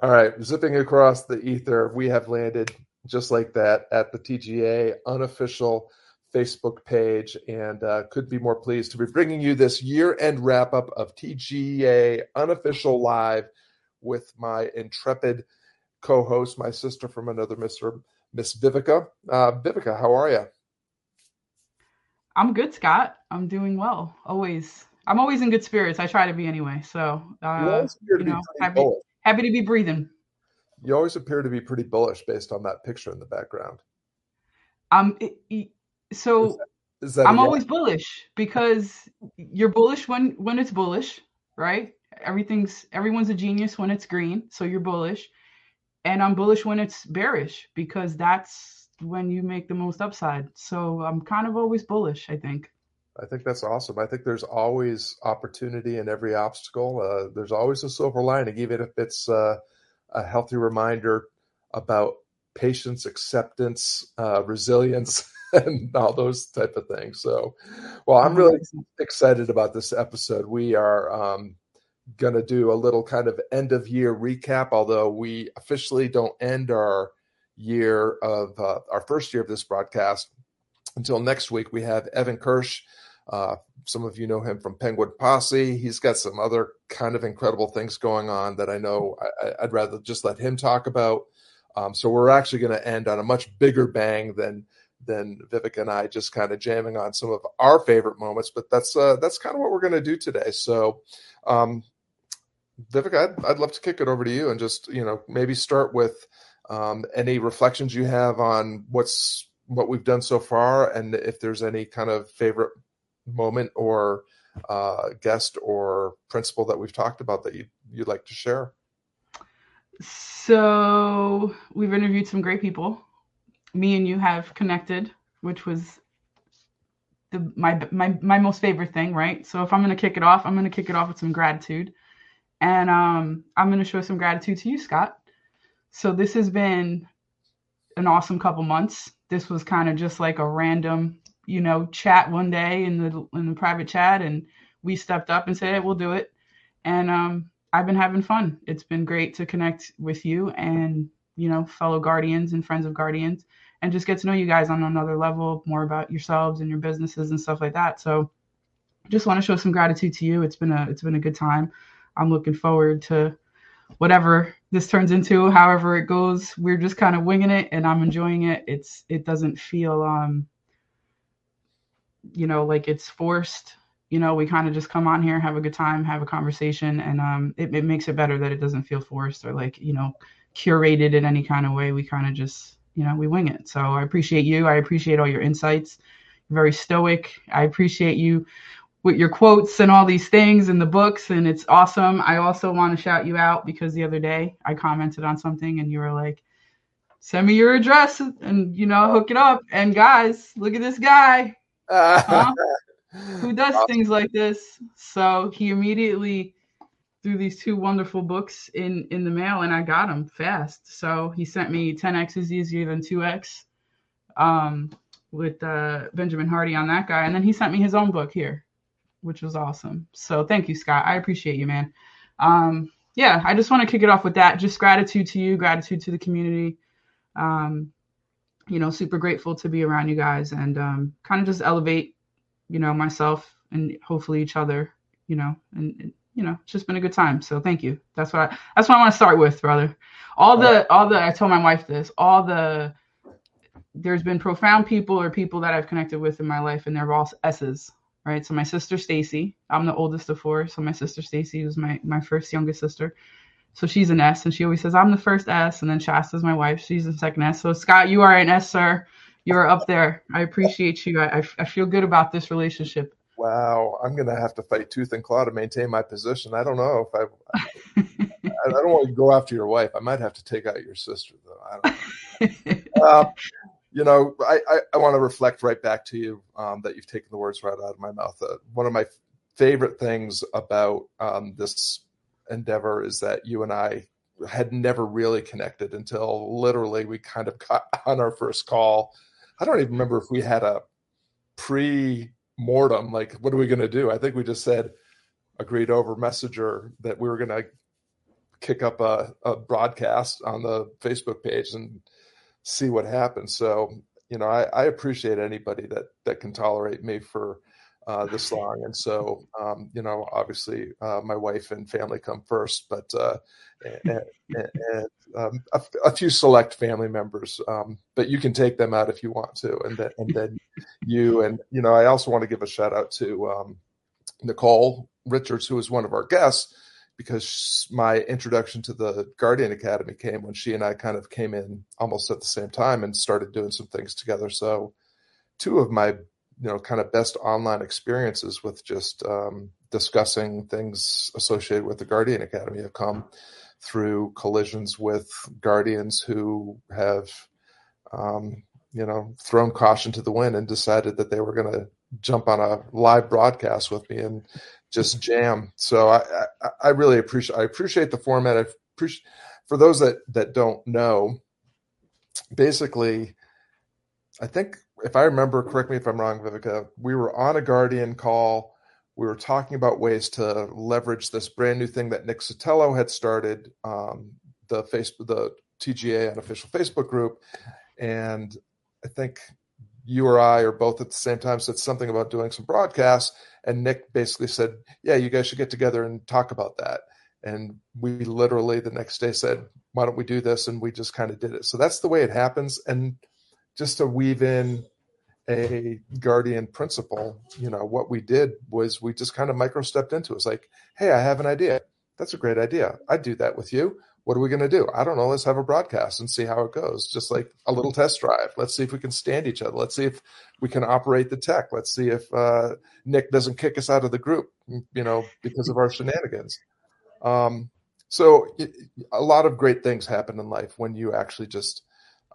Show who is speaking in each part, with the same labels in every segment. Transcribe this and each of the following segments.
Speaker 1: All right, zipping across the ether, we have landed just like that at the TGA unofficial Facebook page and uh, could be more pleased to be bringing you this year end wrap up of TGA unofficial live with my intrepid co host, my sister from another Mr. Miss Vivica. Uh, Vivica, how are you?
Speaker 2: I'm good, Scott. I'm doing well. Always. I'm always in good spirits. I try to be anyway. So, uh, you, you know, happy, happy to be breathing.
Speaker 1: You always appear to be pretty bullish based on that picture in the background.
Speaker 2: Um, it, it, so is that, is that I'm always bullish because you're bullish when when it's bullish, right? Everything's everyone's a genius when it's green, so you're bullish, and I'm bullish when it's bearish because that's when you make the most upside. So I'm kind of always bullish. I think.
Speaker 1: I think that's awesome. I think there's always opportunity in every obstacle. Uh, there's always a silver lining, even if it's uh, a healthy reminder about patience, acceptance, uh, resilience, and all those type of things. So, well, I'm really excited about this episode. We are um, going to do a little kind of end of year recap, although we officially don't end our year of uh, our first year of this broadcast until next week. We have Evan Kirsch. Uh, some of you know him from Penguin Posse. He's got some other kind of incredible things going on that I know I, would rather just let him talk about. Um, so we're actually going to end on a much bigger bang than than Vivek and I just kind of jamming on some of our favorite moments. But that's uh, that's kind of what we're going to do today. So, um, Vivek, I'd, I'd love to kick it over to you and just you know maybe start with um, any reflections you have on what's what we've done so far, and if there's any kind of favorite moment or uh, guest or principle that we've talked about that you, you'd like to share?
Speaker 2: So we've interviewed some great people. Me and you have connected, which was the my my my most favorite thing, right? So if I'm gonna kick it off, I'm gonna kick it off with some gratitude, and um, I'm gonna show some gratitude to you, Scott. So this has been an awesome couple months. This was kind of just like a random you know, chat one day in the in the private chat, and we stepped up and said, hey, "We'll do it." And um, I've been having fun. It's been great to connect with you and you know fellow guardians and friends of guardians, and just get to know you guys on another level, more about yourselves and your businesses and stuff like that. So, just want to show some gratitude to you. It's been a it's been a good time. I'm looking forward to whatever this turns into however it goes we're just kind of winging it and i'm enjoying it it's it doesn't feel um you know, like it's forced. You know, we kind of just come on here, have a good time, have a conversation, and um, it, it makes it better that it doesn't feel forced or like you know curated in any kind of way. We kind of just you know we wing it. So I appreciate you. I appreciate all your insights. You're very stoic. I appreciate you with your quotes and all these things and the books, and it's awesome. I also want to shout you out because the other day I commented on something and you were like, "Send me your address and you know hook it up." And guys, look at this guy huh? who does awesome. things like this. So he immediately threw these two wonderful books in in the mail, and I got them fast. So he sent me 10x is easier than 2x um, with uh, Benjamin Hardy on that guy, and then he sent me his own book here, which was awesome. So thank you, Scott. I appreciate you, man. Um, yeah, I just want to kick it off with that. Just gratitude to you, gratitude to the community. Um, you know, super grateful to be around you guys and um, kind of just elevate, you know, myself and hopefully each other, you know, and, and, you know, it's just been a good time. So thank you. That's what I, that's what I want to start with, brother. All the, all the, I told my wife this, all the, there's been profound people or people that I've connected with in my life and they're all S's, right? So my sister Stacy, I'm the oldest of four. So my sister Stacy was my, my first youngest sister. So she's an S, and she always says, I'm the first S. And then Shasta's my wife. She's the second S. So, Scott, you are an S, sir. You are up there. I appreciate you. I, I feel good about this relationship.
Speaker 1: Wow. I'm going to have to fight tooth and claw to maintain my position. I don't know if I. I don't want to go after your wife. I might have to take out your sister, though. I don't know. uh, you know, I, I, I, want to reflect right back to you um, that you've taken the words right out of my mouth. Uh, one of my favorite things about um, this endeavor is that you and I had never really connected until literally we kind of got on our first call. I don't even remember if we had a pre mortem, like, what are we going to do? I think we just said, agreed over Messenger that we were going to kick up a, a broadcast on the Facebook page and see what happens. So you know, I, I appreciate anybody that that can tolerate me for uh, this long. And so, um, you know, obviously, uh, my wife and family come first, but uh, and, and um, a, a, few select family members. Um, but you can take them out if you want to, and then and then you and you know, I also want to give a shout out to um, Nicole Richards, who was one of our guests because my introduction to the Guardian Academy came when she and I kind of came in almost at the same time and started doing some things together. So, two of my you know kind of best online experiences with just um, discussing things associated with the Guardian Academy have come through collisions with guardians who have um, you know thrown caution to the wind and decided that they were going to jump on a live broadcast with me and just jam. So I, I, I really appreciate I appreciate the format. I appreciate for those that that don't know. Basically, I think if I remember, correct me if I'm wrong, Vivica. We were on a Guardian call. We were talking about ways to leverage this brand new thing that Nick Sotelo had started, um, the Facebook, the TGA unofficial Facebook group, and I think you or I or both at the same time said something about doing some broadcasts. And Nick basically said, Yeah, you guys should get together and talk about that. And we literally the next day said, Why don't we do this? And we just kind of did it. So that's the way it happens. And just to weave in a guardian principle, you know, what we did was we just kind of micro stepped into it. It's like, Hey, I have an idea. That's a great idea. I'd do that with you what are we going to do? I don't know. Let's have a broadcast and see how it goes. Just like a little test drive. Let's see if we can stand each other. Let's see if we can operate the tech. Let's see if uh, Nick doesn't kick us out of the group, you know, because of our shenanigans. Um, so it, a lot of great things happen in life when you actually just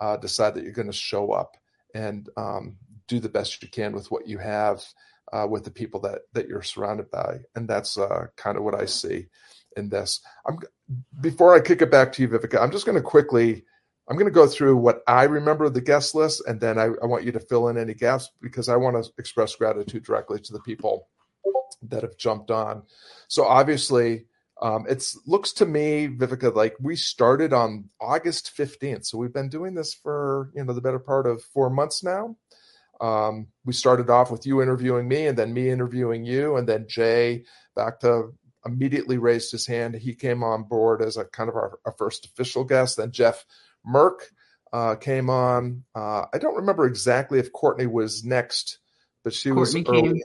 Speaker 1: uh, decide that you're going to show up and um, do the best you can with what you have uh, with the people that that you're surrounded by, and that's uh, kind of what I see in this. I'm before I kick it back to you, Vivica. I'm just going to quickly. I'm going to go through what I remember the guest list, and then I, I want you to fill in any gaps because I want to express gratitude directly to the people that have jumped on. So obviously, um, it looks to me, Vivica, like we started on August 15th. So we've been doing this for you know the better part of four months now. Um, we started off with you interviewing me, and then me interviewing you, and then Jay back to immediately raised his hand. He came on board as a kind of our, our first official guest. Then Jeff Merck uh, came on. Uh, I don't remember exactly if Courtney was next, but she Courtney was early. Came.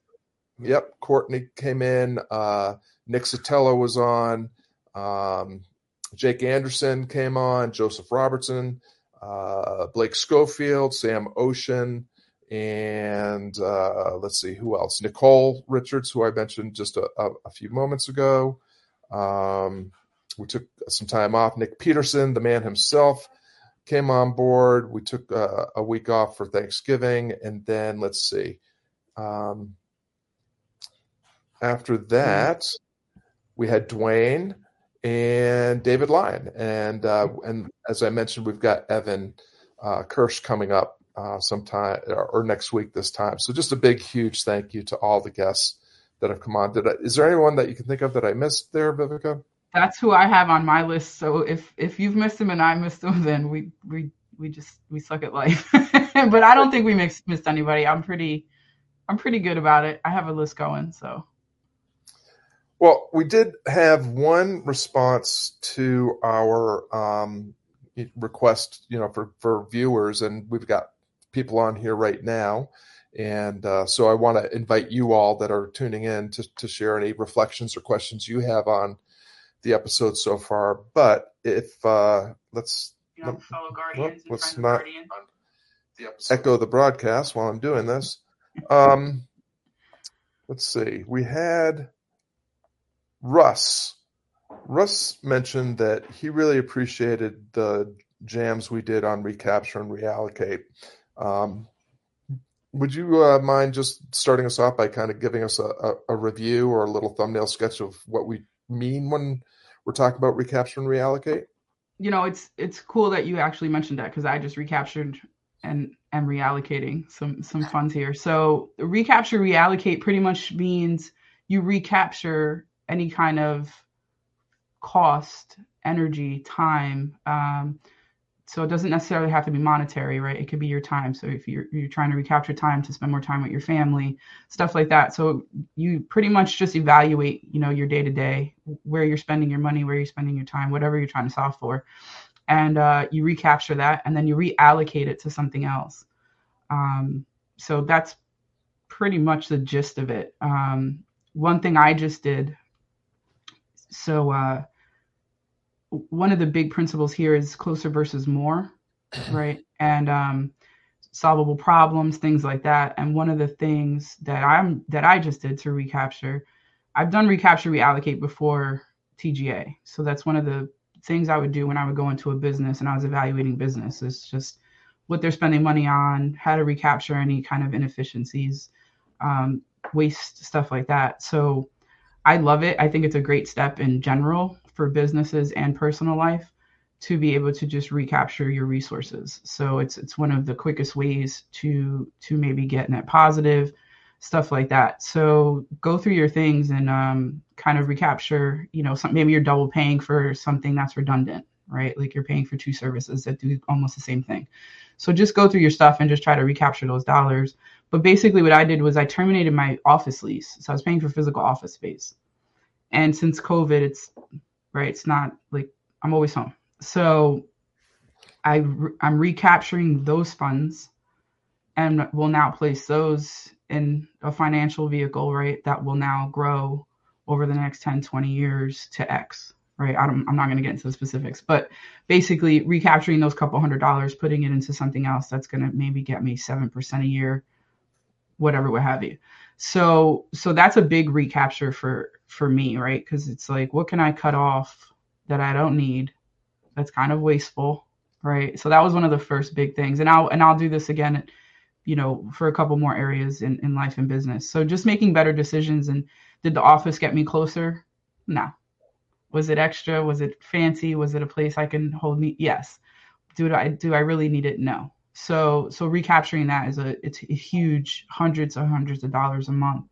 Speaker 1: Yep, Courtney came in. Uh, Nick Sotelo was on. Um, Jake Anderson came on. Joseph Robertson, uh, Blake Schofield, Sam Ocean, and uh, let's see who else. Nicole Richards, who I mentioned just a, a, a few moments ago. Um, we took some time off. Nick Peterson, the man himself, came on board. We took uh, a week off for Thanksgiving, and then let's see. Um, after that, we had Dwayne and David Lyon, and uh, and as I mentioned, we've got Evan uh, Kirsch coming up uh, sometime or next week this time. So just a big, huge thank you to all the guests that have come on. Did I, is there anyone that you can think of that I missed there, Vivica?
Speaker 2: That's who I have on my list. So if if you've missed them and I missed them, then we we we just we suck at life. but I don't think we missed missed anybody. I'm pretty I'm pretty good about it. I have a list going. So.
Speaker 1: Well, we did have one response to our um, request, you know, for for viewers, and we've got people on here right now. And uh, so I want to invite you all that are tuning in to, to share any reflections or questions you have on the episode so far. But if uh, let's
Speaker 2: you know,
Speaker 1: well, let's not the echo the broadcast while I'm doing this. Um, let's see. We had Russ. Russ mentioned that he really appreciated the jams we did on recapture and reallocate. Um, would you uh, mind just starting us off by kind of giving us a, a, a, review or a little thumbnail sketch of what we mean when we're talking about recapture and reallocate?
Speaker 2: You know, it's it's cool that you actually mentioned that because I just recaptured and am reallocating some some funds here. So recapture reallocate pretty much means you recapture any kind of cost energy, time. Um, so it doesn't necessarily have to be monetary, right? It could be your time. So if you're you're trying to recapture time to spend more time with your family, stuff like that. So you pretty much just evaluate, you know, your day to day, where you're spending your money, where you're spending your time, whatever you're trying to solve for, and uh, you recapture that, and then you reallocate it to something else. Um, so that's pretty much the gist of it. Um, one thing I just did. So. Uh, one of the big principles here is closer versus more, right? And um, solvable problems, things like that. And one of the things that I'm that I just did to recapture, I've done recapture reallocate before TGA. So that's one of the things I would do when I would go into a business and I was evaluating business. It's just what they're spending money on, how to recapture any kind of inefficiencies, um, waste, stuff like that. So I love it. I think it's a great step in general for businesses and personal life to be able to just recapture your resources. So it's it's one of the quickest ways to to maybe get net positive stuff like that. So go through your things and um, kind of recapture. You know, some, maybe you're double paying for something that's redundant, right? Like you're paying for two services that do almost the same thing. So just go through your stuff and just try to recapture those dollars. But basically, what I did was I terminated my office lease. So I was paying for physical office space. And since COVID, it's right? It's not like I'm always home. So I I'm recapturing those funds and will now place those in a financial vehicle, right? That will now grow over the next 10, 20 years to X, right? I am not going to get into the specifics, but basically recapturing those couple hundred dollars, putting it into something else that's going to maybe get me 7% a year, whatever, what have you. So, so that's a big recapture for, for me, right? Because it's like, what can I cut off that I don't need? That's kind of wasteful, right? So that was one of the first big things, and I'll and I'll do this again, you know, for a couple more areas in in life and business. So just making better decisions. And did the office get me closer? No. Was it extra? Was it fancy? Was it a place I can hold me? Yes. Do I do I really need it? No. So so recapturing that is a it's a huge hundreds of hundreds of dollars a month.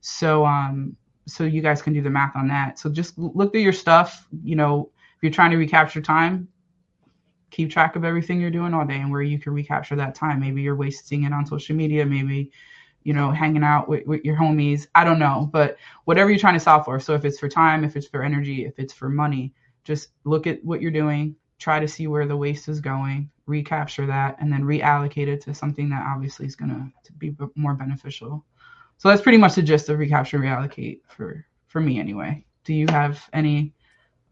Speaker 2: So um so you guys can do the math on that. So just look through your stuff. You know, if you're trying to recapture time, keep track of everything you're doing all day and where you can recapture that time. Maybe you're wasting it on social media. Maybe, you know, hanging out with, with your homies. I don't know, but whatever you're trying to solve for. So if it's for time, if it's for energy, if it's for money, just look at what you're doing. Try to see where the waste is going, recapture that, and then reallocate it to something that obviously is going to be more beneficial. So that's pretty much the gist of recapture reallocate for for me anyway. Do you have any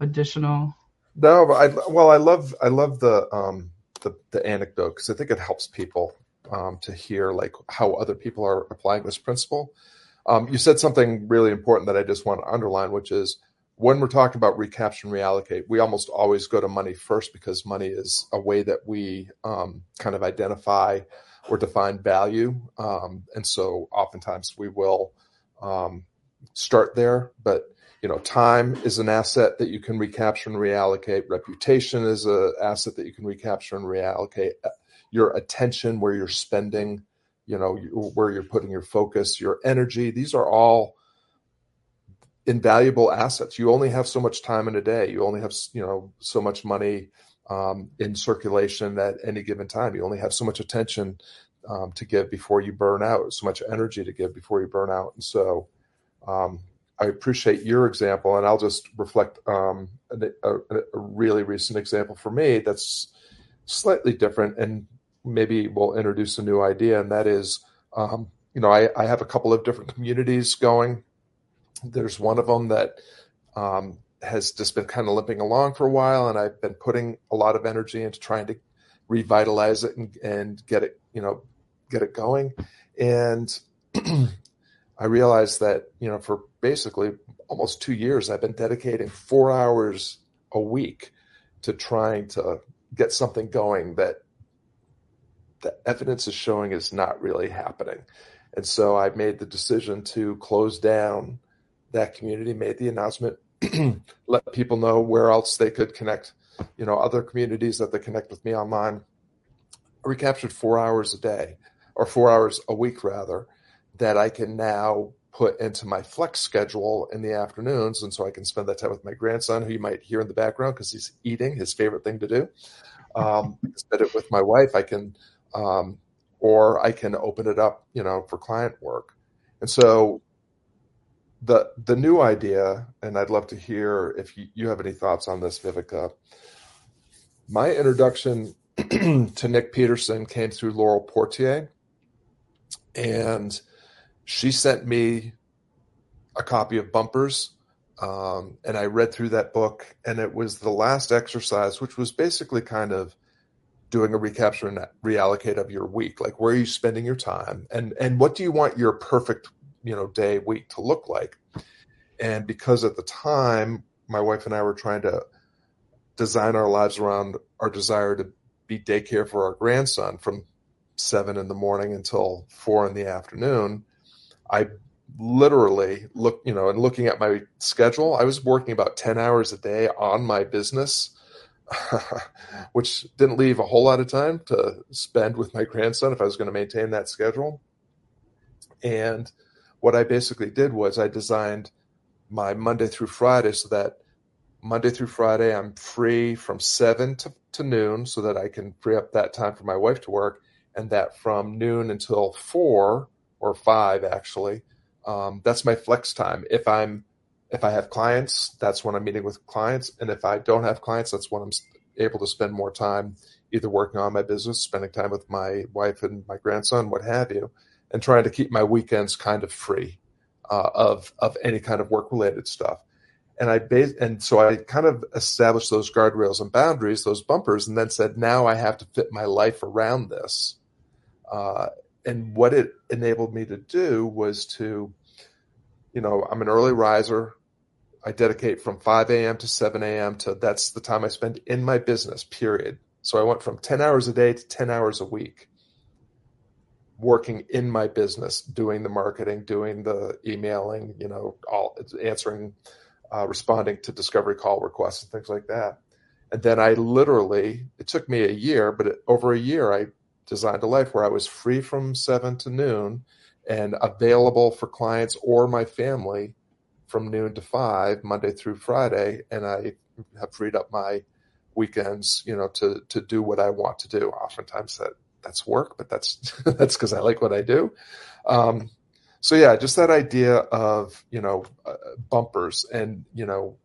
Speaker 2: additional?
Speaker 1: No, but I well, I love I love the um the the anecdote because I think it helps people um, to hear like how other people are applying this principle. Um, you said something really important that I just want to underline, which is when we're talking about recapture and reallocate, we almost always go to money first because money is a way that we um, kind of identify or define value. Um, and so oftentimes we will um, start there, but you know, time is an asset that you can recapture and reallocate. Reputation is an asset that you can recapture and reallocate. Your attention, where you're spending, you know, where you're putting your focus, your energy. These are all invaluable assets. You only have so much time in a day. You only have, you know, so much money um, in circulation at any given time. You only have so much attention um, to give before you burn out, so much energy to give before you burn out. And so um, I appreciate your example, and I'll just reflect um, a, a, a, really recent example for me that's slightly different and maybe we'll introduce a new idea, and that is, um, you know, I, I, have a couple of different communities going. There's one of them that um, has just been kind of limping along for a while, and I've been putting a lot of energy into trying to revitalize it and, and get it, you know, get it going. And I realized that, you know, for basically almost two years, I've been dedicating four hours a week to trying to get something going that the evidence is showing is not really happening. And so I made the decision to close down that community, made the announcement, let people know where else they could connect, you know, other communities that they connect with me online. I recaptured four hours a day or four hours a week rather that I can now put into my flex schedule in the afternoons. And so I can spend that time with my grandson, who you might hear in the background because he's eating, his favorite thing to do. Um, spend it with my wife. I can, um, or I can open it up, you know, for client work. And so the the new idea, and I'd love to hear if you, you have any thoughts on this, Vivica. My introduction to Nick Peterson came through Laurel Portier, and she sent me a copy of Bumpers, um, and I read through that book, and it was the last exercise, which was basically kind of doing a recapture and reallocate of your week, like where are you spending your time, and and what do you want your perfect you know day week to look like, and because at the time my wife and I were trying to design our lives around our desire to be daycare for our grandson from seven in the morning until four in the afternoon I literally look, you know, and looking at my schedule, I was working about 10 hours a day on my business, which didn't leave a whole lot of time to spend with my grandson if I was going to maintain that schedule. And what I basically did was I designed my Monday through Friday so that Monday through Friday I'm free from seven to, to noon so that I can free up that time for my wife to work. And that from noon until four, or five actually. Um, that's my flex time. If I'm if I have clients, that's when I'm meeting with clients, and if I don't have clients, that's when I'm able to spend more time either working on my business, spending time with my wife and my grandson, what have you, and trying to keep my weekends kind of free uh, of of any kind of work related stuff. And I base, and so I kind of established those guardrails and boundaries, those bumpers, and then said, now I have to fit my life around this. Uh, and what it enabled me to do was to, you know, I'm an early riser. I dedicate from 5 a.m. to 7 a.m. to that's the time I spend in my business, period. So I went from 10 hours a day to 10 hours a week working in my business, doing the marketing, doing the emailing, you know, all answering, uh, responding to discovery call requests and things like that. And then I literally, it took me a year, but it, over a year, I designed a life where I was free from seven to noon and available for clients or my family from noon to five, Monday through Friday. And I have freed up my weekends, you know, to, to do what I want to do. Oftentimes that that's work, but that's, that's because I like what I do. Um, so yeah, just that idea of, you know, uh, bumpers and, you know,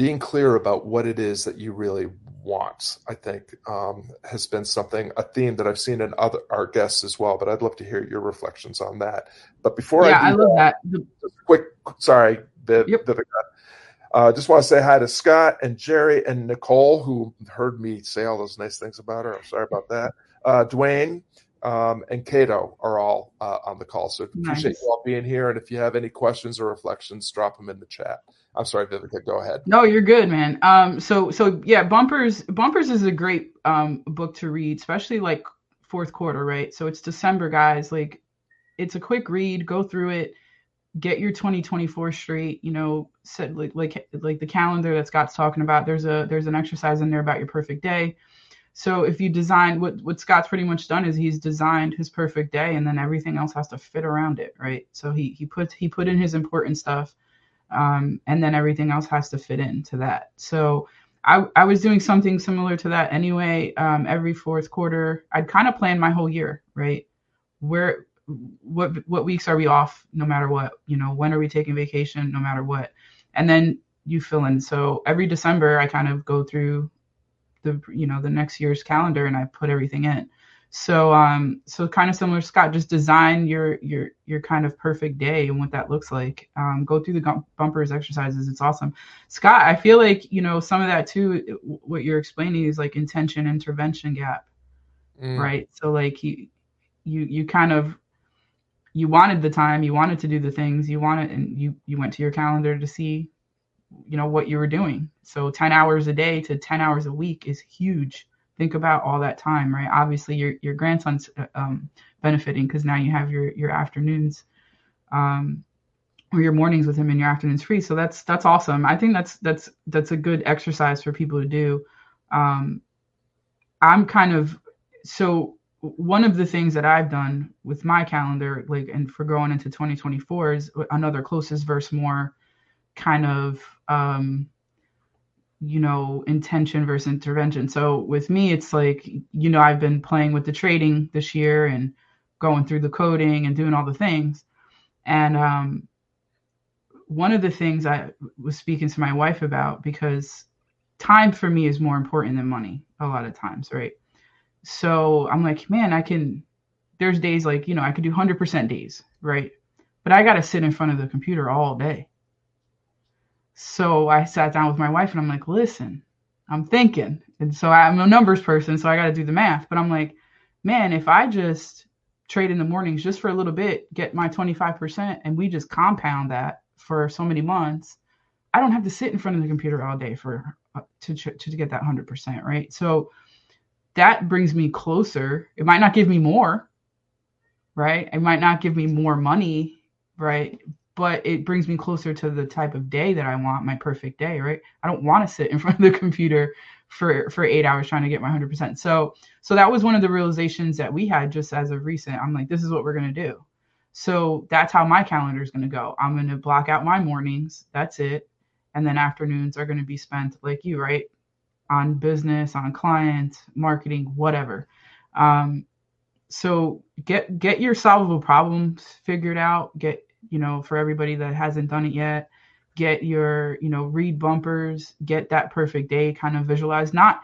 Speaker 1: being clear about what it is that you really want, I think, um, has been something, a theme that I've seen in other our guests as well. But I'd love to hear your reflections on that. But before
Speaker 2: yeah,
Speaker 1: I,
Speaker 2: I love that. that.
Speaker 1: quick, sorry, Viv,
Speaker 2: yep.
Speaker 1: Vivica. Uh, just want to say hi to Scott and Jerry and Nicole, who heard me say all those nice things about her. I'm sorry about that. Uh, Dwayne um, and Cato are all uh, on the call. So appreciate nice. you all being here. And if you have any questions or reflections, drop them in the chat. I'm sorry, Vivica. Go ahead.
Speaker 2: No, you're good, man. Um, so so yeah, bumpers bumpers is a great um book to read, especially like fourth quarter, right? So it's December, guys. Like, it's a quick read. Go through it. Get your 2024 straight. You know, set like like like the calendar that Scott's talking about. There's a there's an exercise in there about your perfect day. So if you design what what Scott's pretty much done is he's designed his perfect day, and then everything else has to fit around it, right? So he he put he put in his important stuff um, and then everything else has to fit into that. So I, I was doing something similar to that anyway. Um, every fourth quarter, I'd kind of plan my whole year, right? Where, what, what weeks are we off, no matter what? You know, when are we taking vacation, no matter what? And then you fill in. So every December, I kind of go through the, you know, the next year's calendar and I put everything in. So um so kind of similar Scott just design your your your kind of perfect day and what that looks like. Um go through the bumpers exercises. It's awesome. Scott, I feel like, you know, some of that too what you're explaining is like intention intervention gap. Mm. Right? So like you you you kind of you wanted the time, you wanted to do the things, you wanted and you you went to your calendar to see you know what you were doing. So 10 hours a day to 10 hours a week is huge think about all that time, right? Obviously, your your grandson's uh, um, benefiting because now you have your your afternoons um, or your mornings with him and your afternoons free. So that's that's awesome. I think that's that's that's a good exercise for people to do. Um, I'm kind of so one of the things that I've done with my calendar, like, and for going into 2024 is another closest verse more kind of, um, you know, intention versus intervention. So with me, it's like, you know, I've been playing with the trading this year and going through the coding and doing all the things. And um, one of the things I was speaking to my wife about because time for me is more important than money a lot of times, right? So I'm like, man, I can. There's days like you know I could do 100% days, right? But I got to sit in front of the computer all day. So I sat down with my wife and I'm like, listen, I'm thinking, and so I'm a numbers person, so I got to do the math. But I'm like, man, if I just trade in the mornings just for a little bit, get my 25%, and we just compound that for so many months, I don't have to sit in front of the computer all day for uh, to to get that 100%, right? So that brings me closer. It might not give me more, right? It might not give me more money, right? But it brings me closer to the type of day that I want, my perfect day, right? I don't want to sit in front of the computer for for 8 hours trying to get my 100%. So so that was one of the realizations that we had just as of recent. I'm like this is what we're going to do. So that's how my calendar is going to go. I'm going to block out my mornings. That's it. And then afternoons are going to be spent like you, right? On business, on clients, marketing, whatever. Um, so get get your solvable problems figured out. Get you know for everybody that hasn't done it yet. Get your you know read bumpers. Get that perfect day kind of visualized. Not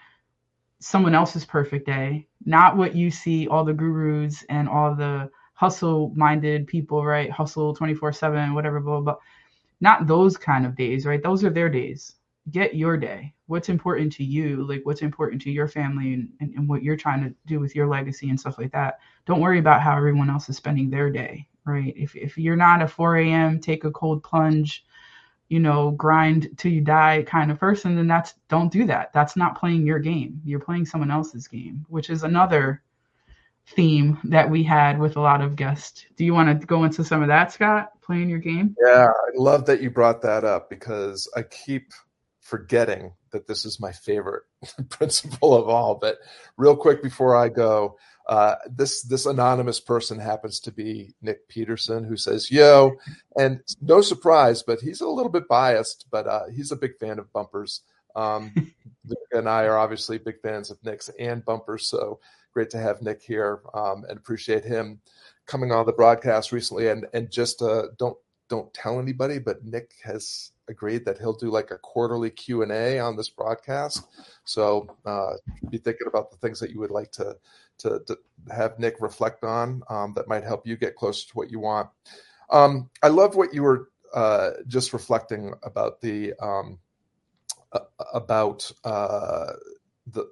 Speaker 2: someone else's perfect day. Not what you see all the gurus and all the hustle minded people, right? Hustle 24 7, whatever, blah, blah, blah. Not those kind of days, right? Those are their days. Get your day. What's important to you? Like what's important to your family and, and, and what you're trying to do with your legacy and stuff like that. Don't worry about how everyone else is spending their day, right? If, if you're not a 4 a.m., take a cold plunge, you know, grind till you die kind of person, then that's don't do that. That's not playing your game. You're playing someone else's game, which is another theme that we had with a lot of guests. Do you want to go into some of that, Scott? Playing your game?
Speaker 1: Yeah, I love that you brought that up because I keep forgetting that this is my favorite principle of all. But real quick before I go, uh, this this anonymous person happens to be Nick Peterson, who says "Yo," and no surprise, but he's a little bit biased, but uh, he's a big fan of bumpers. Um, and I are obviously big fans of Nick's and bumpers, so great to have Nick here um, and appreciate him coming on the broadcast recently. And and just uh, don't don't tell anybody, but Nick has agreed that he'll do like a quarterly Q and A on this broadcast. So uh, be thinking about the things that you would like to to, to have Nick reflect on um, that might help you get closer to what you want. Um, I love what you were uh, just reflecting about the um, about uh, the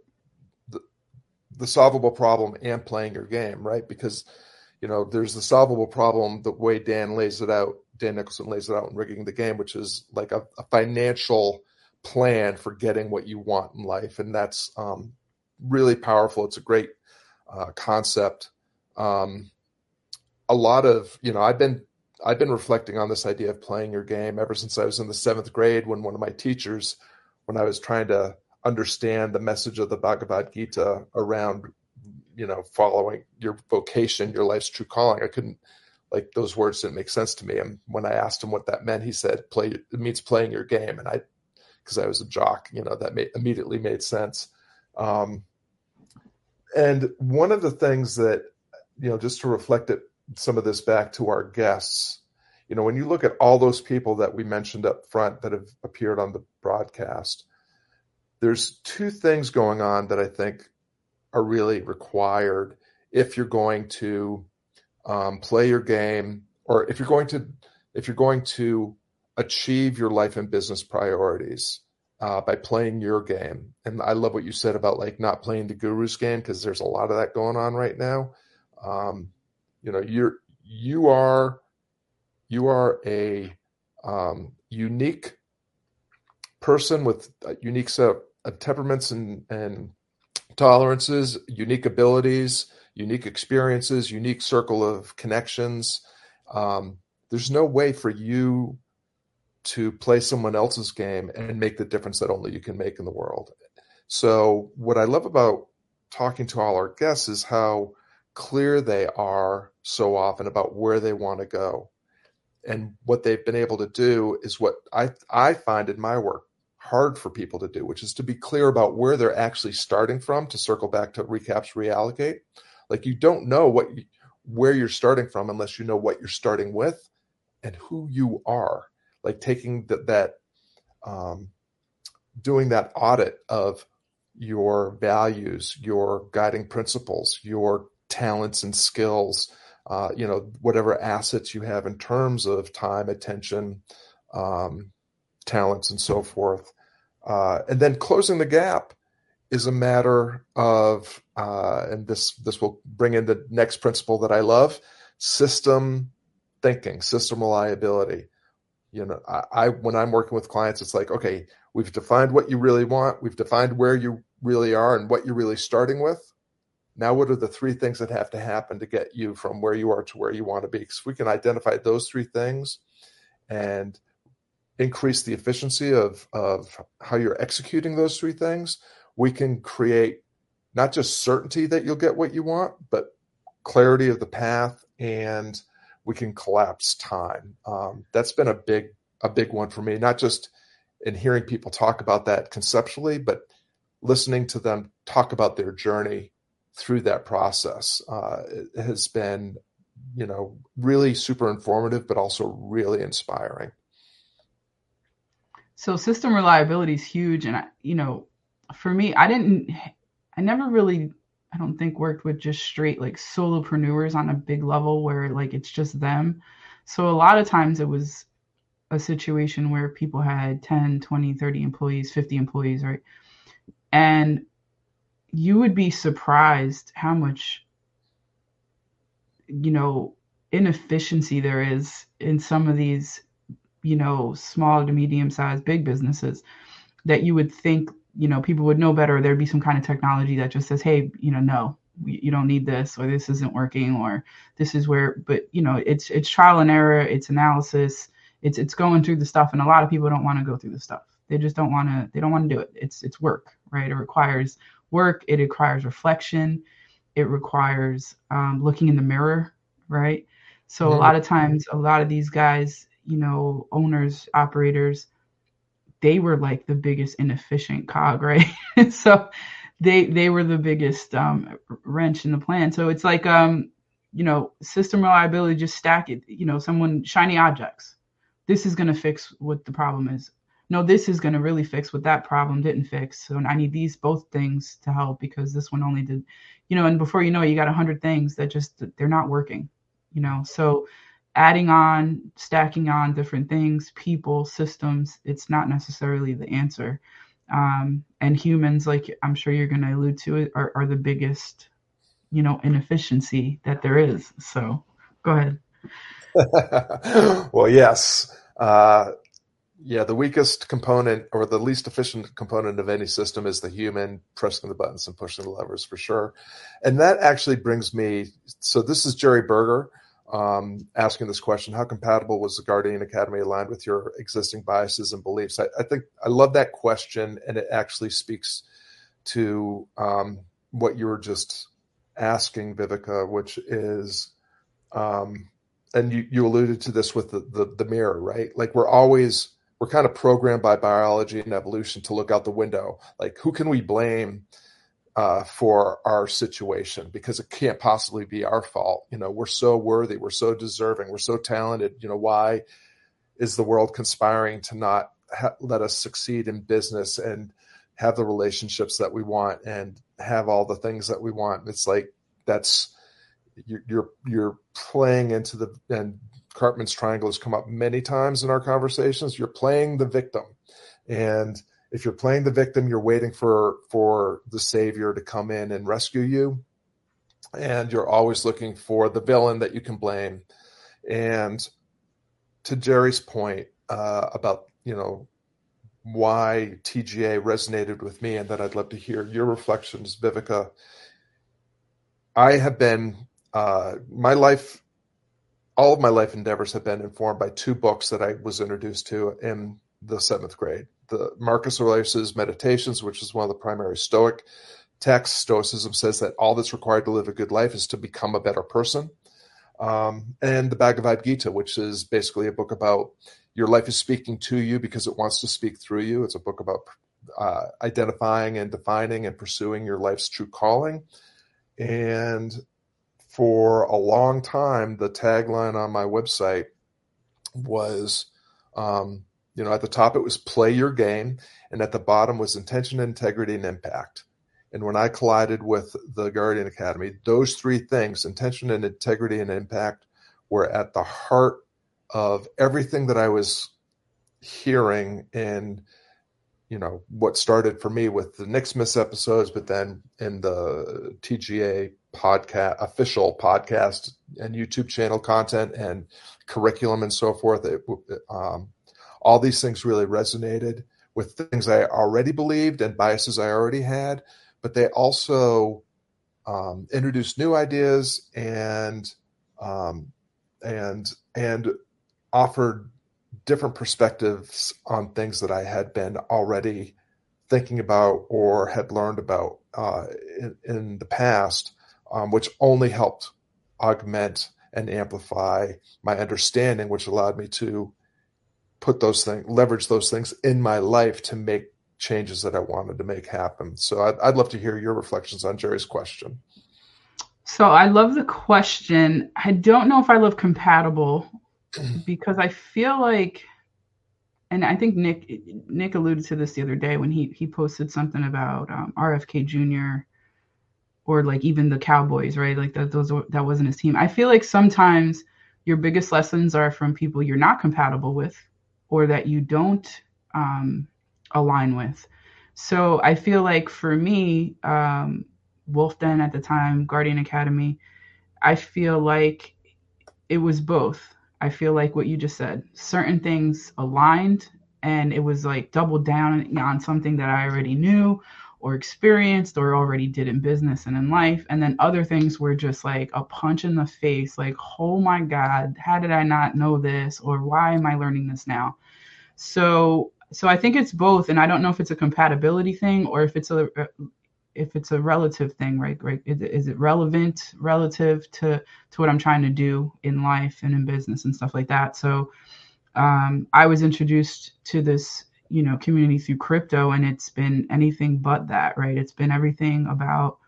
Speaker 1: the solvable problem and playing your game, right? Because you know there's the solvable problem the way Dan lays it out, Dan Nicholson lays it out in rigging the game, which is like a, a financial plan for getting what you want in life, and that's um, really powerful. It's a great uh, concept. Um, a lot of you know I've been I've been reflecting on this idea of playing your game ever since I was in the seventh grade when one of my teachers, when I was trying to understand the message of the Bhagavad Gita around, you know, following your vocation, your life's true calling. I couldn't like those words didn't make sense to me. And when I asked him what that meant, he said, "Play it means playing your game." And I, because I was a jock, you know, that made, immediately made sense. Um, and one of the things that, you know, just to reflect it, some of this back to our guests, you know, when you look at all those people that we mentioned up front that have appeared on the broadcast, there's two things going on that I think are really required if you're going to um, play your game or if you're going to if you're going to achieve your life and business priorities uh, by playing your game. And I love what you said about like not playing the guru's game because there's a lot of that going on right now. Um, you know, you're you are you are a um, unique person with a unique set of temperaments and, and tolerances, unique abilities, unique experiences, unique circle of connections. Um, there's no way for you to play someone else's game and make the difference that only you can make in the world. So, what I love about talking to all our guests is how clear they are so often about where they want to go. And what they've been able to do is what I, I find in my work hard for people to do, which is to be clear about where they're actually starting from to circle back to recaps, reallocate. Like you don't know what you, where you're starting from unless you know what you're starting with and who you are. Like taking that, that um, doing that audit of your values, your guiding principles, your talents and skills, uh, you know, whatever assets you have in terms of time, attention, um, talents, and so forth. Uh, and then closing the gap is a matter of, uh, and this this will bring in the next principle that I love: system thinking, system reliability. You know, I, I when I'm working with clients, it's like, okay, we've defined what you really want, we've defined where you really are and what you're really starting with. Now, what are the three things that have to happen to get you from where you are to where you want to be? Because we can identify those three things and increase the efficiency of, of how you're executing those three things, we can create not just certainty that you'll get what you want, but clarity of the path and we can collapse time. Um, that's been a big, a big one for me, not just in hearing people talk about that conceptually, but listening to them talk about their journey through that process uh, has been, you know, really super informative, but also really inspiring.
Speaker 2: So system reliability is huge, and I, you know, for me, I didn't, I never really, I don't think worked with just straight like solopreneurs on a big level where like it's just them. So a lot of times it was a situation where people had 10, 20, 30 employees, 50 employees, right? And you would be surprised how much, you know, inefficiency there is in some of these, you know, small to medium sized big businesses that you would think, you know, people would know better. There'd be some kind of technology that just says, hey, you know, no, you don't need this or this isn't working or this is where but you know it's it's trial and error it's analysis it's it's going through the stuff and a lot of people don't want to go through the stuff. They just don't want to they don't want to do it. It's it's work right? It requires work it requires reflection it requires um, looking in the mirror right? So a lot of times a lot of these guys you know owners operators they were like the biggest inefficient cog right so they they were the biggest um, wrench in the plan so it's like um you know system reliability just stack it you know someone shiny objects this is going to fix what the problem is no, this is going to really fix what that problem didn't fix. So I need these both things to help because this one only did, you know, and before you know it, you got a hundred things that just, they're not working, you know? So adding on, stacking on different things, people, systems, it's not necessarily the answer. Um, and humans, like I'm sure you're going to allude to it, are, are the biggest, you know, inefficiency that there is. So go ahead.
Speaker 1: well, yes. Uh, yeah, the weakest component or the least efficient component of any system is the human pressing the buttons and pushing the levers for sure. And that actually brings me. So this is Jerry Berger um, asking this question: How compatible was the Guardian Academy aligned with your existing biases and beliefs? I, I think I love that question, and it actually speaks to um, what you were just asking, Vivica, which is. Um, and you, you alluded to this with the, the, the mirror, right? Like we're always we're kind of programmed by biology and evolution to look out the window. Like, who can we blame uh, for our situation? Because it can't possibly be our fault. You know, we're so worthy, we're so deserving, we're so talented. You know, why is the world conspiring to not ha- let us succeed in business and have the relationships that we want and have all the things that we want? It's like that's you're you're, you're playing into the and Karpman's triangle has come up many times in our conversations. You're playing the victim. And if you're playing the victim, you're waiting for for the savior to come in and rescue you. And you're always looking for the villain that you can blame. And to Jerry's point uh, about, you know, why TGA resonated with me and that I'd love to hear your reflections, Vivica. I have been uh, my life all of my life endeavors have been informed by two books that I was introduced to in the seventh grade. The Marcus Aurelius' Meditations, which is one of the primary Stoic texts, Stoicism says that all that's required to live a good life is to become a better person. Um, and the Bhagavad Gita, which is basically a book about your life is speaking to you because it wants to speak through you. It's a book about uh, identifying and defining and pursuing your life's true calling. And for a long time, the tagline on my website was, um, you know, at the top it was play your game, and at the bottom was intention, integrity, and impact. And when I collided with the Guardian Academy, those three things, intention and integrity and impact, were at the heart of everything that I was hearing and you know, what started for me with the Smith episodes, but then in the TGA podcast, official podcast and YouTube channel content and curriculum and so forth. It, um, all these things really resonated with things I already believed and biases I already had but they also um, introduced new ideas and um, and and offered different perspectives on things that I had been already thinking about or had learned about uh, in, in, the past, um, which only helped augment and amplify my understanding, which allowed me to put those things, leverage those things in my life to make changes that I wanted to make happen. So I'd, I'd love to hear your reflections on Jerry's question.
Speaker 2: So I love the question. I don't know if I love compatible because I feel like, and I think Nick Nick alluded to this the other day when he he posted something about um, RFK Jr. or like even the Cowboys, right? Like that those that wasn't his team. I feel like sometimes your biggest lessons are from people you're not compatible with, or that you don't um, align with. So I feel like for me, um, Wolf Den at the time, Guardian Academy, I feel like it was both. I feel like what you just said, certain things aligned and it was like double down on something that I already knew or experienced or already did in business and in life. And then other things were just like a punch in the face, like, oh my God, how did I not know this? Or why am I learning this now? So so I think it's both, and I don't know if it's a compatibility thing or if it's a if it's a relative thing, right? Right? Is it, is it relevant relative to to what I'm trying to do in life and in business and stuff like that? So um, I was introduced to this, you know, community through crypto, and it's been anything but that, right? It's been everything about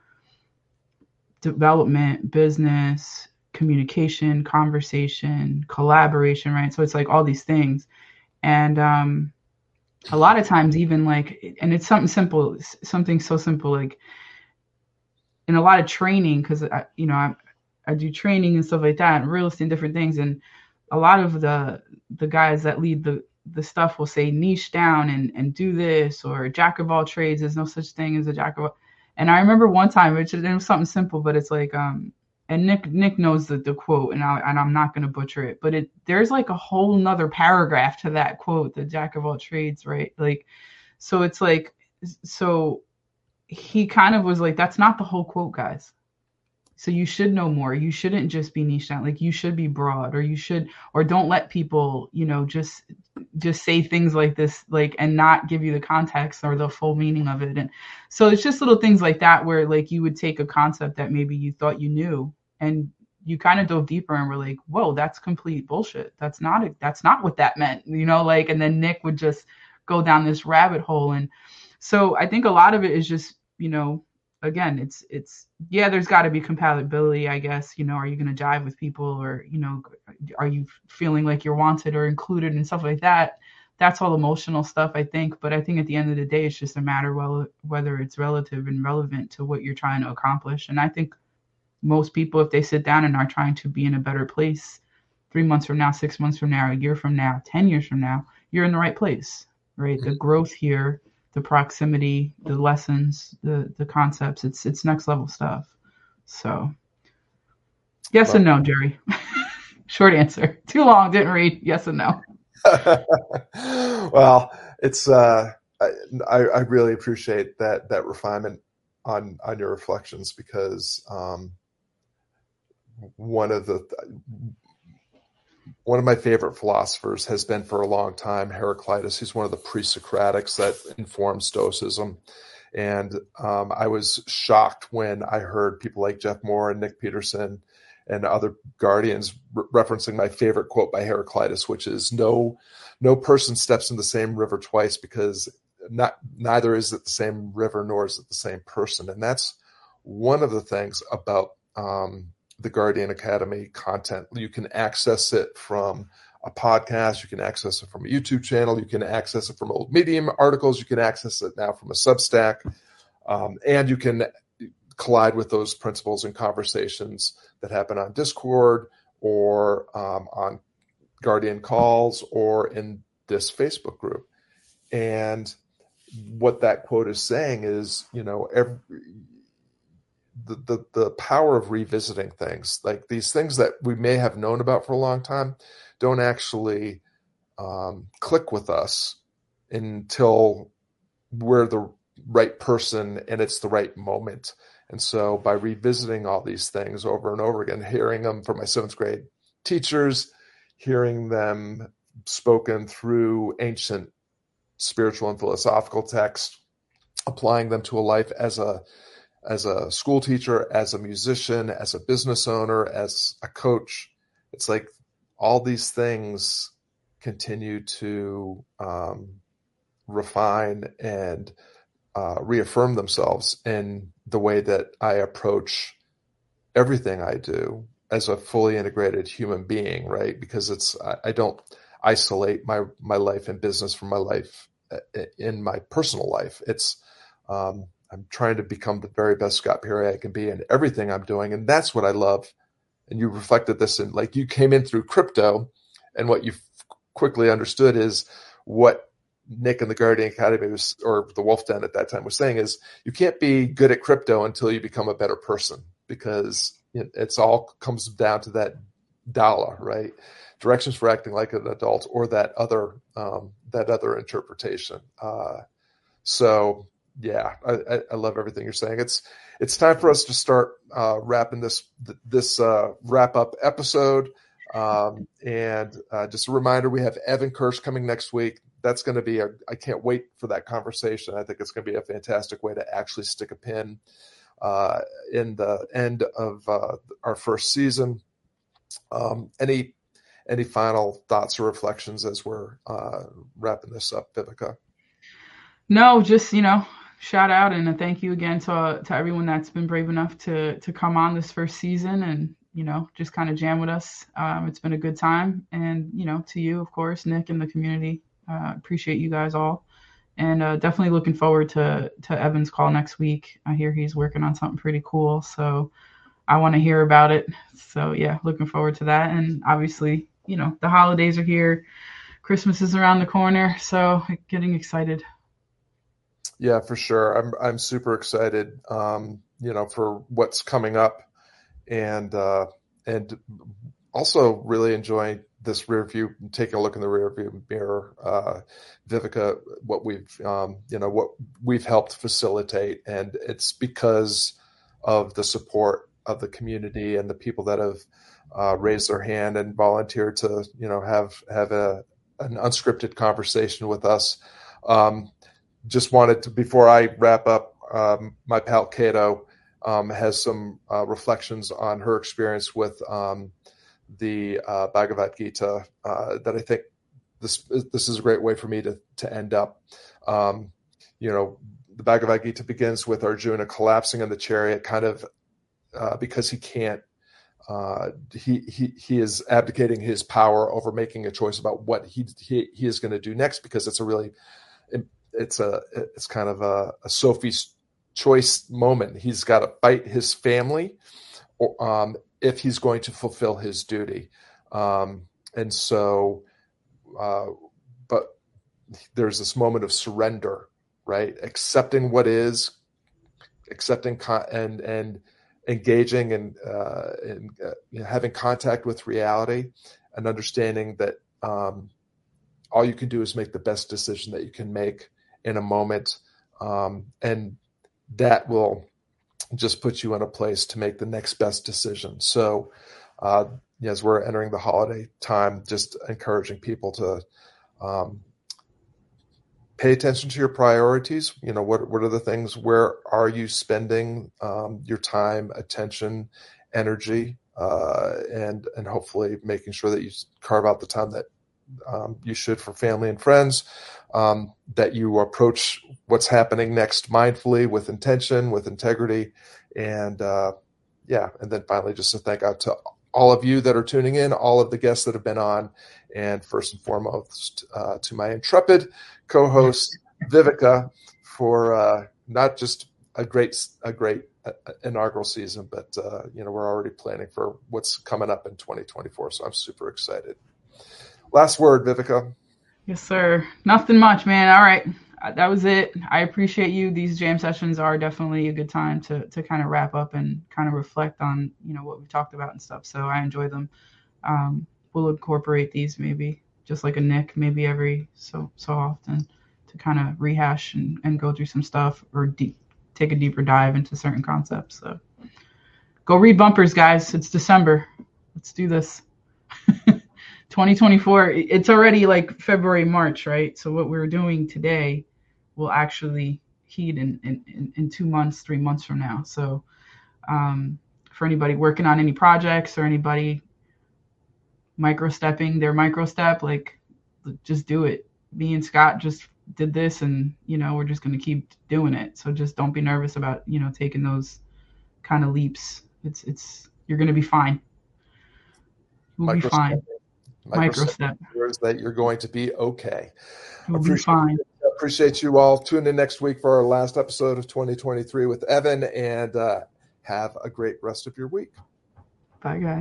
Speaker 2: development, business, communication, conversation, collaboration, right? So it's like all these things, and um, a lot of times even like and it's something simple something so simple like in a lot of training because i you know I, I do training and stuff like that and real estate and different things and a lot of the the guys that lead the the stuff will say niche down and and do this or jack of all trades there's no such thing as a jack of all and i remember one time which it was something simple but it's like um and Nick Nick knows the, the quote, and I and I'm not gonna butcher it, but it there's like a whole nother paragraph to that quote, the jack of all trades, right? Like, so it's like, so he kind of was like, that's not the whole quote, guys. So you should know more. You shouldn't just be niche down. Like you should be broad, or you should, or don't let people, you know, just just say things like this, like and not give you the context or the full meaning of it. And so it's just little things like that where like you would take a concept that maybe you thought you knew and you kind of dove deeper and were like, whoa, that's complete bullshit. That's not a, that's not what that meant, you know, like and then Nick would just go down this rabbit hole. And so I think a lot of it is just, you know, again it's it's yeah there's got to be compatibility i guess you know are you going to jive with people or you know are you feeling like you're wanted or included and stuff like that? That's all emotional stuff i think but i think at the end of the day it's just a matter well whether it's relative and relevant to what you're trying to accomplish. And i think most people if they sit down and are trying to be in a better place three months from now six months from now a year from now ten years from now you're in the right place right? The mm-hmm. growth here the proximity, the lessons, the the concepts. It's it's next level stuff. So yes well, and no, Jerry. Short answer. Too long, didn't read. Yes and no.
Speaker 1: well, it's uh I, I really appreciate that that refinement on on your reflections because um one of the one of my favorite philosophers has been for a long time Heraclitus. He's one of the pre-Socratics that informed Stoicism, And um, I was shocked when I heard people like Jeff Moore and Nick Peterson and other guardians re- referencing my favorite quote by Heraclitus, which is "No, no person steps in the same river twice because not neither is it the same river nor is it the same person." And that's one of the things about um, the Guardian Academy content. You can access it from a podcast, you can access it from a YouTube channel, you can access it from old Medium articles, you can access it now from a Substack, um, and you can collide with those principles and conversations that happen on Discord or um, on Guardian calls or in this Facebook group. And what that quote is saying is, you know, every, the, the the power of revisiting things. Like these things that we may have known about for a long time don't actually um, click with us until we're the right person and it's the right moment. And so by revisiting all these things over and over again hearing them from my seventh grade teachers hearing them spoken through ancient spiritual and philosophical texts applying them to a life as a as a school teacher, as a musician, as a business owner, as a coach. It's like all these things continue to um, refine and uh, reaffirm themselves in the way that I approach everything I do as a fully integrated human being, right? Because it's I, I don't isolate my my life and business from my life uh, in my personal life. It's um, I'm trying to become the very best Scott Perry I can be in everything I'm doing. And that's what I love. And you reflected this in like you came in through crypto and what you quickly understood is what Nick and the Guardian Academy was, or the Wolf Den at that time was saying is you can't be good at crypto until you become a better person because it, it's all comes down to that dollar, right? Directions for acting like an adult or that other, um, that other interpretation. Uh, so yeah, I, I, love everything you're saying. It's it's time for us to start uh, wrapping this this uh, wrap up episode. Um, and uh, just a reminder, we have Evan Kirsch coming next week. That's going to be a. I can't wait for that conversation. I think it's going to be a fantastic way to actually stick a pin uh, in the end of uh, our first season. Um, any any final thoughts or reflections as we're uh, wrapping this up, Vivica?
Speaker 2: No, just you know, shout out and a thank you again to to everyone that's been brave enough to to come on this first season and you know just kind of jam with us. Um, it's been a good time, and you know to you of course, Nick and the community. Uh, appreciate you guys all, and uh, definitely looking forward to to Evan's call next week. I hear he's working on something pretty cool, so I want to hear about it. So yeah, looking forward to that, and obviously you know the holidays are here. Christmas is around the corner, so getting excited.
Speaker 1: Yeah, for sure. I'm I'm super excited. Um, you know, for what's coming up, and uh, and also really enjoying this rear view, taking a look in the rear view mirror, uh, Vivica, what we've um, you know what we've helped facilitate, and it's because of the support of the community and the people that have uh, raised their hand and volunteered to you know have have a an unscripted conversation with us. Um, just wanted to before I wrap up, um, my pal Cato um, has some uh, reflections on her experience with um, the uh, Bhagavad Gita uh, that I think this this is a great way for me to to end up. Um, you know, the Bhagavad Gita begins with Arjuna collapsing in the chariot, kind of uh, because he can't. Uh, he he he is abdicating his power over making a choice about what he he, he is going to do next because it's a really it's a it's kind of a, a Sophie's choice moment. He's got to fight his family, or, um, if he's going to fulfill his duty, um, and so, uh, but there's this moment of surrender, right? Accepting what is, accepting con- and and engaging and uh, and uh, know, having contact with reality, and understanding that um, all you can do is make the best decision that you can make in a moment. Um, and that will just put you in a place to make the next best decision. So, uh, as we're entering the holiday time, just encouraging people to um, pay attention to your priorities. You know, what what are the things? Where are you spending um, your time, attention, energy, uh, and and hopefully making sure that you carve out the time that um, you should for family and friends. Um, that you approach what's happening next mindfully, with intention, with integrity, and uh, yeah, and then finally, just to thank out to all of you that are tuning in, all of the guests that have been on, and first and foremost uh, to my intrepid co-host Viveka for uh, not just a great a great uh, inaugural season, but uh, you know we're already planning for what's coming up in 2024. So I'm super excited. Last word, Vivica.
Speaker 2: Yes, sir. Nothing much, man. All right, uh, that was it. I appreciate you. These jam sessions are definitely a good time to to kind of wrap up and kind of reflect on you know what we talked about and stuff. So I enjoy them. Um, we'll incorporate these maybe just like a Nick, maybe every so so often to kind of rehash and, and go through some stuff or deep, take a deeper dive into certain concepts. So go read bumpers, guys. It's December. Let's do this. 2024. It's already like February, March, right? So what we're doing today will actually heat in, in, in two months, three months from now. So um, for anybody working on any projects or anybody micro stepping their micro step, like just do it. Me and Scott just did this and you know we're just going to keep doing it so just don't be nervous about you know taking those kind of leaps it's it's you're going to be fine you'll be fine
Speaker 1: micro step. that you're going to be okay.
Speaker 2: You'll be fine.
Speaker 1: appreciate you all. Tune in next week for our last episode of 2023 with evan and uh, have a great rest of your week.
Speaker 2: Bye guys